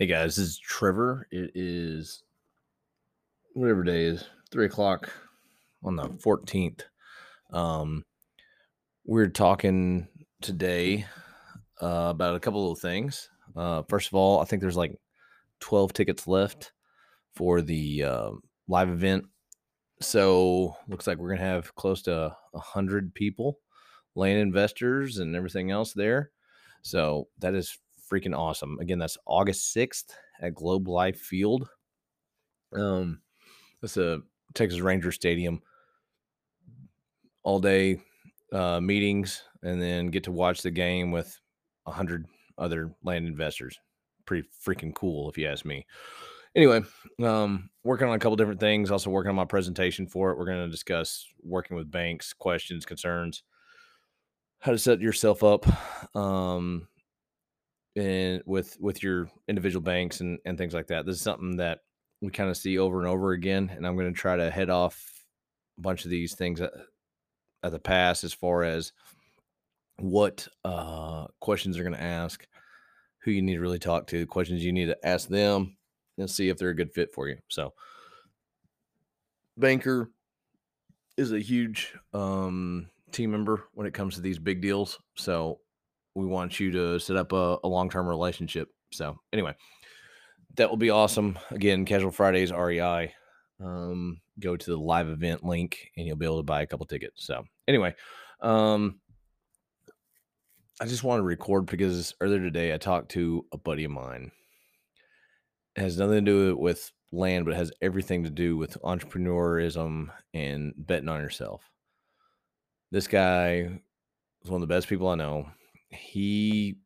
Hey guys, this is Trevor. It is whatever day is three o'clock on the 14th. Um, we're talking today uh, about a couple of things. Uh, first of all, I think there's like 12 tickets left for the uh, live event. So looks like we're gonna have close to a hundred people, land investors, and everything else there. So that is freaking awesome. Again, that's August 6th at Globe Life Field. Um, that's a Texas Ranger Stadium. All day uh, meetings, and then get to watch the game with a hundred other land investors. Pretty freaking cool, if you ask me. Anyway, um, working on a couple different things. Also working on my presentation for it. We're going to discuss working with banks, questions, concerns, how to set yourself up, um, and with with your individual banks and and things like that. This is something that we kind of see over and over again, and I'm going to try to head off a bunch of these things at, at the pass as far as what uh, questions they're going to ask, who you need to really talk to, questions you need to ask them, and see if they're a good fit for you. So, banker is a huge um, team member when it comes to these big deals. So, we want you to set up a, a long term relationship. So, anyway, that will be awesome. Again, Casual Fridays REI. Um, go to the live event link and you'll be able to buy a couple tickets. So, anyway, um, I just want to record because earlier today I talked to a buddy of mine. It has nothing to do with land, but it has everything to do with entrepreneurism and betting on yourself. This guy is one of the best people I know he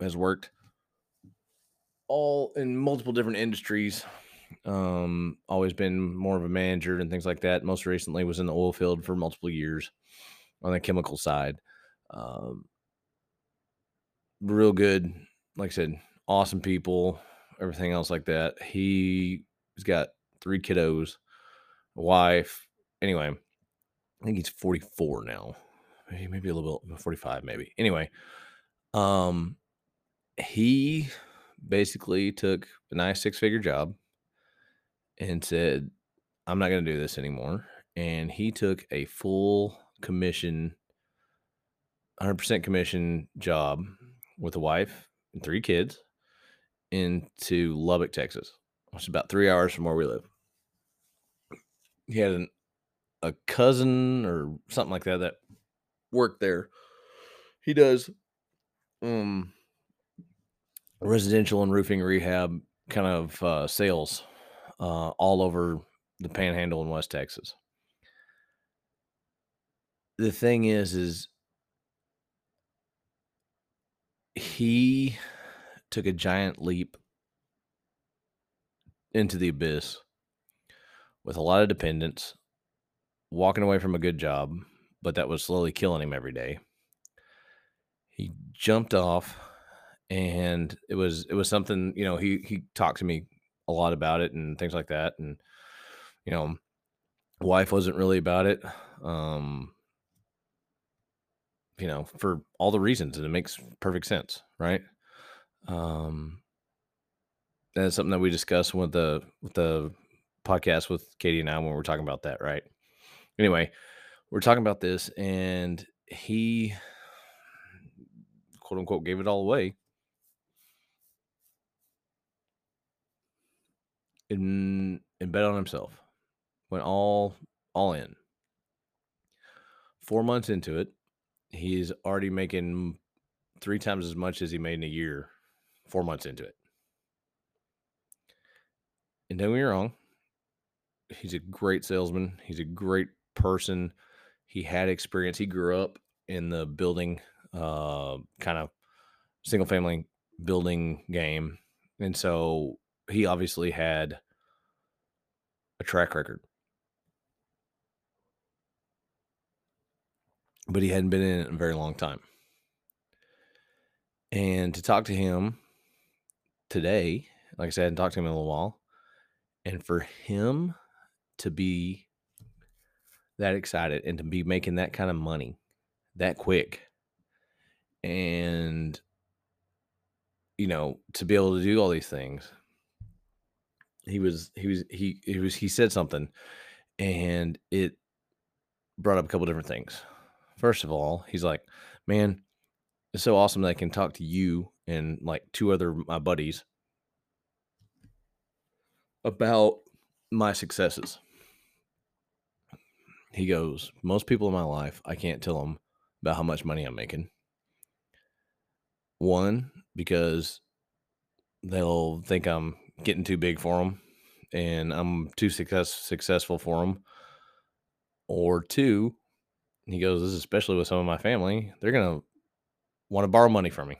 has worked all in multiple different industries. Um, always been more of a manager and things like that. Most recently was in the oil field for multiple years on the chemical side. Um, real good, like I said, awesome people, everything else like that. He's got three kiddos, a wife. Anyway, I think he's 44 now maybe a little bit 45 maybe. Anyway um he basically took a nice six figure job and said i'm not going to do this anymore. And he took a full commission 100% commission job with a wife and three kids into lubbock texas which is about three hours from where we live. He had an, a cousin or something like that that work there. He does um residential and roofing rehab kind of uh, sales uh, all over the panhandle in West Texas. The thing is, is he took a giant leap into the abyss with a lot of dependents, walking away from a good job, but that was slowly killing him every day. He jumped off and it was it was something, you know, he he talked to me a lot about it and things like that and you know, wife wasn't really about it. Um you know, for all the reasons and it makes perfect sense, right? Um that's something that we discussed with the with the podcast with Katie and I when we are talking about that, right? Anyway, we're talking about this, and he quote unquote gave it all away. And, and bet on himself. Went all all in. Four months into it, he's already making three times as much as he made in a year. Four months into it. And don't get me wrong, he's a great salesman. He's a great person he had experience. He grew up in the building, uh, kind of single family building game. And so he obviously had a track record. But he hadn't been in it in a very long time. And to talk to him today, like I said, I hadn't talked to him in a little while, and for him to be that excited and to be making that kind of money that quick and you know, to be able to do all these things, he was he was he he was he said something and it brought up a couple different things. First of all, he's like, "Man, it's so awesome that I can talk to you and like two other my buddies about my successes." He goes, "Most people in my life, I can't tell them about how much money I'm making. One, because they'll think I'm getting too big for them and I'm too success successful for them. Or two, he goes, this is especially with some of my family, they're gonna want to borrow money from me.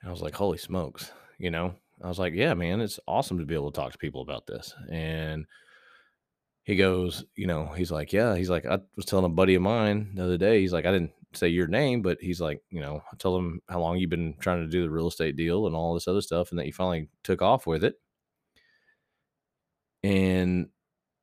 And I was like, holy smokes, you know. I was like, yeah, man, it's awesome to be able to talk to people about this. And he goes, you know, he's like, yeah, he's like, I was telling a buddy of mine the other day, he's like, I didn't say your name, but he's like, you know, I told him how long you've been trying to do the real estate deal and all this other stuff, and that you finally took off with it. And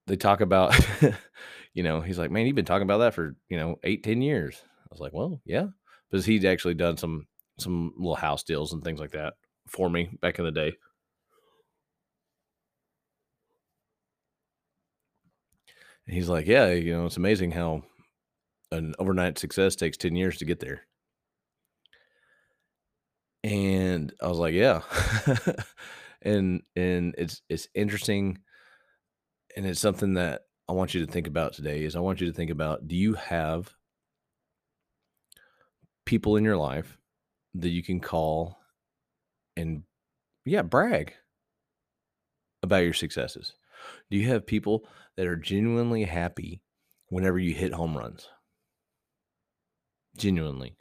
they talk about, you know, he's like, man, you've been talking about that for, you know, eight, ten years. I was like, well, yeah, because he'd actually done some some little house deals and things like that for me back in the day. He's like, yeah, you know, it's amazing how an overnight success takes 10 years to get there. And I was like, yeah. and and it's it's interesting and it's something that I want you to think about today is I want you to think about do you have people in your life that you can call and yeah, brag about your successes? Do you have people that are genuinely happy whenever you hit home runs? Genuinely.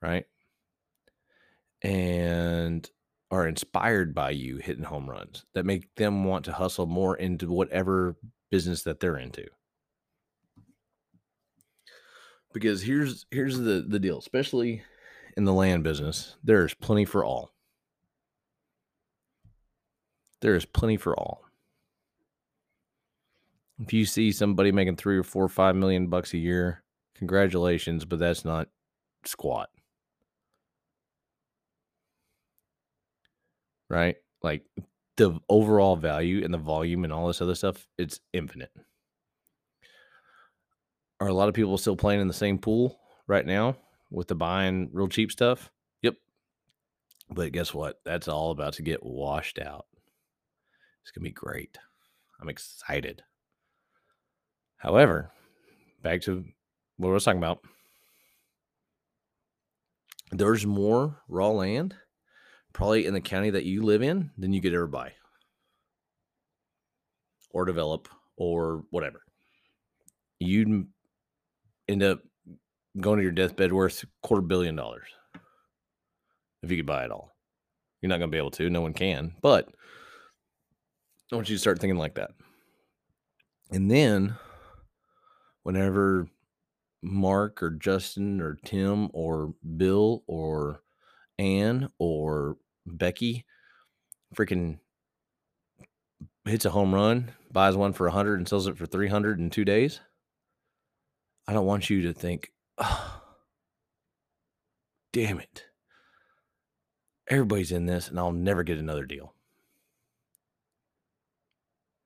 Right? And are inspired by you hitting home runs that make them want to hustle more into whatever business that they're into. Because here's here's the the deal, especially in the land business, there's plenty for all. There is plenty for all. If you see somebody making three or four or five million bucks a year, congratulations, but that's not squat. right? Like the overall value and the volume and all this other stuff, it's infinite. Are a lot of people still playing in the same pool right now with the buying real cheap stuff? Yep. But guess what? That's all about to get washed out. It's going to be great. I'm excited. However, back to what I was talking about. There's more raw land probably in the county that you live in than you could ever buy or develop or whatever. You'd end up going to your deathbed worth quarter billion dollars if you could buy it all. You're not going to be able to. No one can. But I want you to start thinking like that. And then whenever Mark or Justin or Tim or Bill or Ann or Becky freaking hits a home run, buys one for 100 and sells it for 300 in 2 days. I don't want you to think, oh, damn it. Everybody's in this and I'll never get another deal.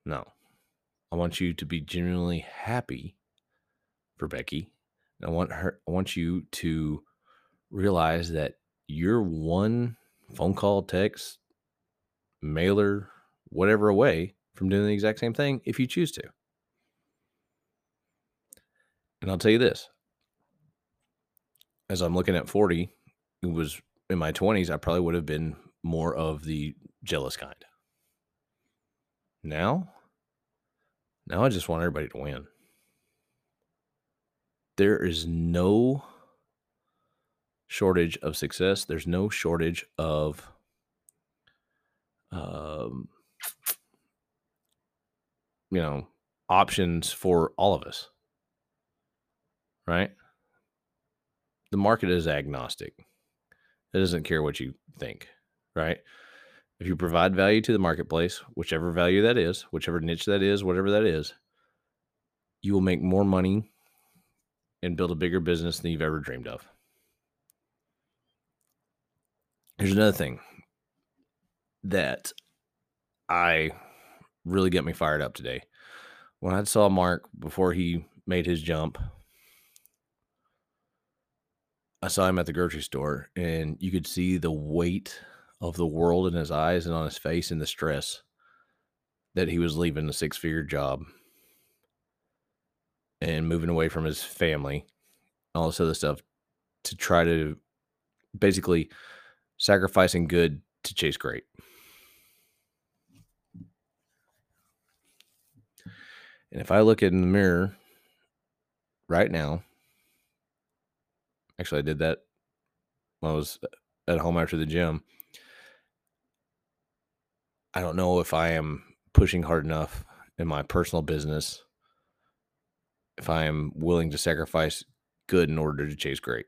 No. I want you to be genuinely happy for Becky. I want her I want you to realize that you're one phone call, text, mailer, whatever away from doing the exact same thing if you choose to. And I'll tell you this as I'm looking at 40, it was in my 20s, I probably would have been more of the jealous kind. Now, now I just want everybody to win. There is no shortage of success. There's no shortage of um, you know options for all of us. Right? The market is agnostic. It doesn't care what you think, right? If you provide value to the marketplace, whichever value that is, whichever niche that is, whatever that is, you will make more money and build a bigger business than you've ever dreamed of. Here's another thing that I really get me fired up today. When I saw Mark before he made his jump, I saw him at the grocery store and you could see the weight of the world in his eyes and on his face and the stress that he was leaving the six figure job and moving away from his family, all this other stuff to try to basically sacrificing good to chase great. And if I look in the mirror right now, actually, I did that when I was uh, at home after the gym. I don't know if I am pushing hard enough in my personal business, if I am willing to sacrifice good in order to chase great.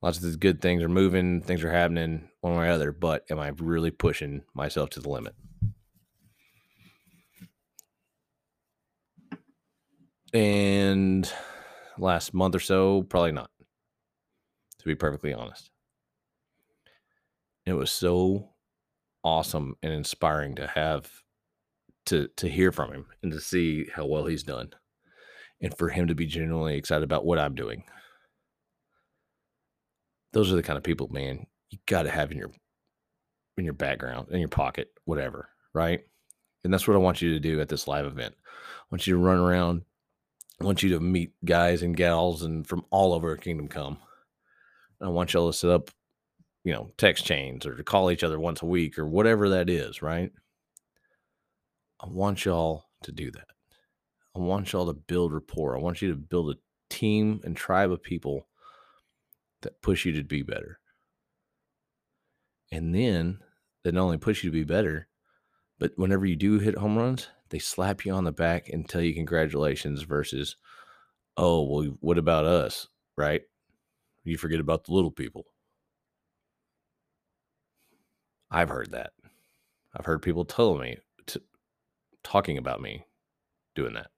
Lots of these good things are moving, things are happening one way or other, but am I really pushing myself to the limit? And last month or so, probably not, to be perfectly honest. It was so awesome and inspiring to have to to hear from him and to see how well he's done and for him to be genuinely excited about what I'm doing. Those are the kind of people, man, you got to have in your in your background, in your pocket, whatever, right? And that's what I want you to do at this live event. I want you to run around I want you to meet guys and gals and from all over Kingdom Come. I want y'all to set up, you know, text chains or to call each other once a week or whatever that is, right? I want y'all to do that. I want y'all to build rapport. I want you to build a team and tribe of people that push you to be better. And then they not only push you to be better, but whenever you do hit home runs, they slap you on the back and tell you congratulations versus, oh, well, what about us? Right? You forget about the little people. I've heard that. I've heard people tell me, talking about me doing that.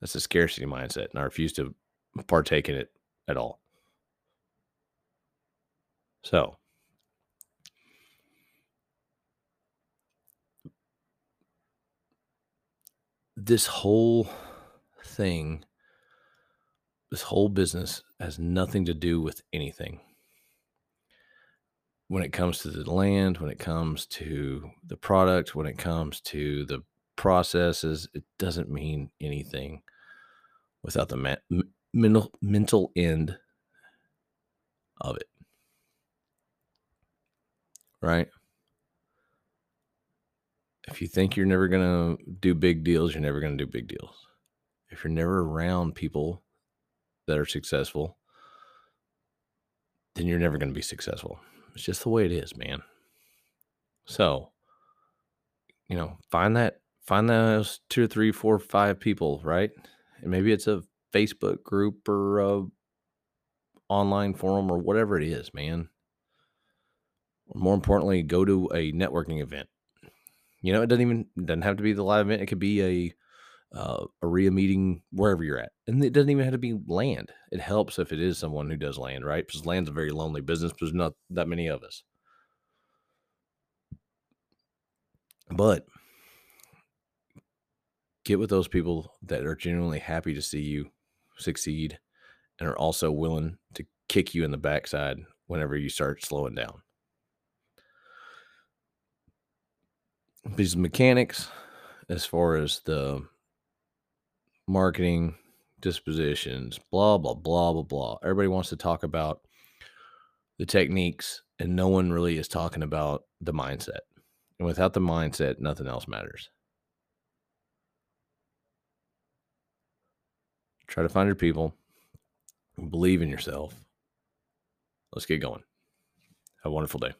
That's a scarcity mindset, and I refuse to partake in it at all. So, this whole thing, this whole business has nothing to do with anything. When it comes to the land, when it comes to the product, when it comes to the processes, it doesn't mean anything without the mental mental end of it. Right? if you think you're never going to do big deals, you're never going to do big deals. If you're never around people that are successful, then you're never going to be successful. It's just the way it is, man. So, you know, find that, find those two three, four, five people, right? And maybe it's a Facebook group or a online forum or whatever it is, man. Or more importantly, go to a networking event you know, it doesn't even doesn't have to be the live event. It could be a uh, meeting wherever you're at, and it doesn't even have to be land. It helps if it is someone who does land, right? Because land's a very lonely business. There's not that many of us. But get with those people that are genuinely happy to see you succeed and are also willing to kick you in the backside whenever you start slowing down. these mechanics as far as the marketing dispositions, blah, blah, blah, blah, blah. Everybody wants to talk about the techniques, and no one really is talking about the mindset. And without the mindset, nothing else matters. Try to find your people, believe in yourself. Let's get going. Have a wonderful day.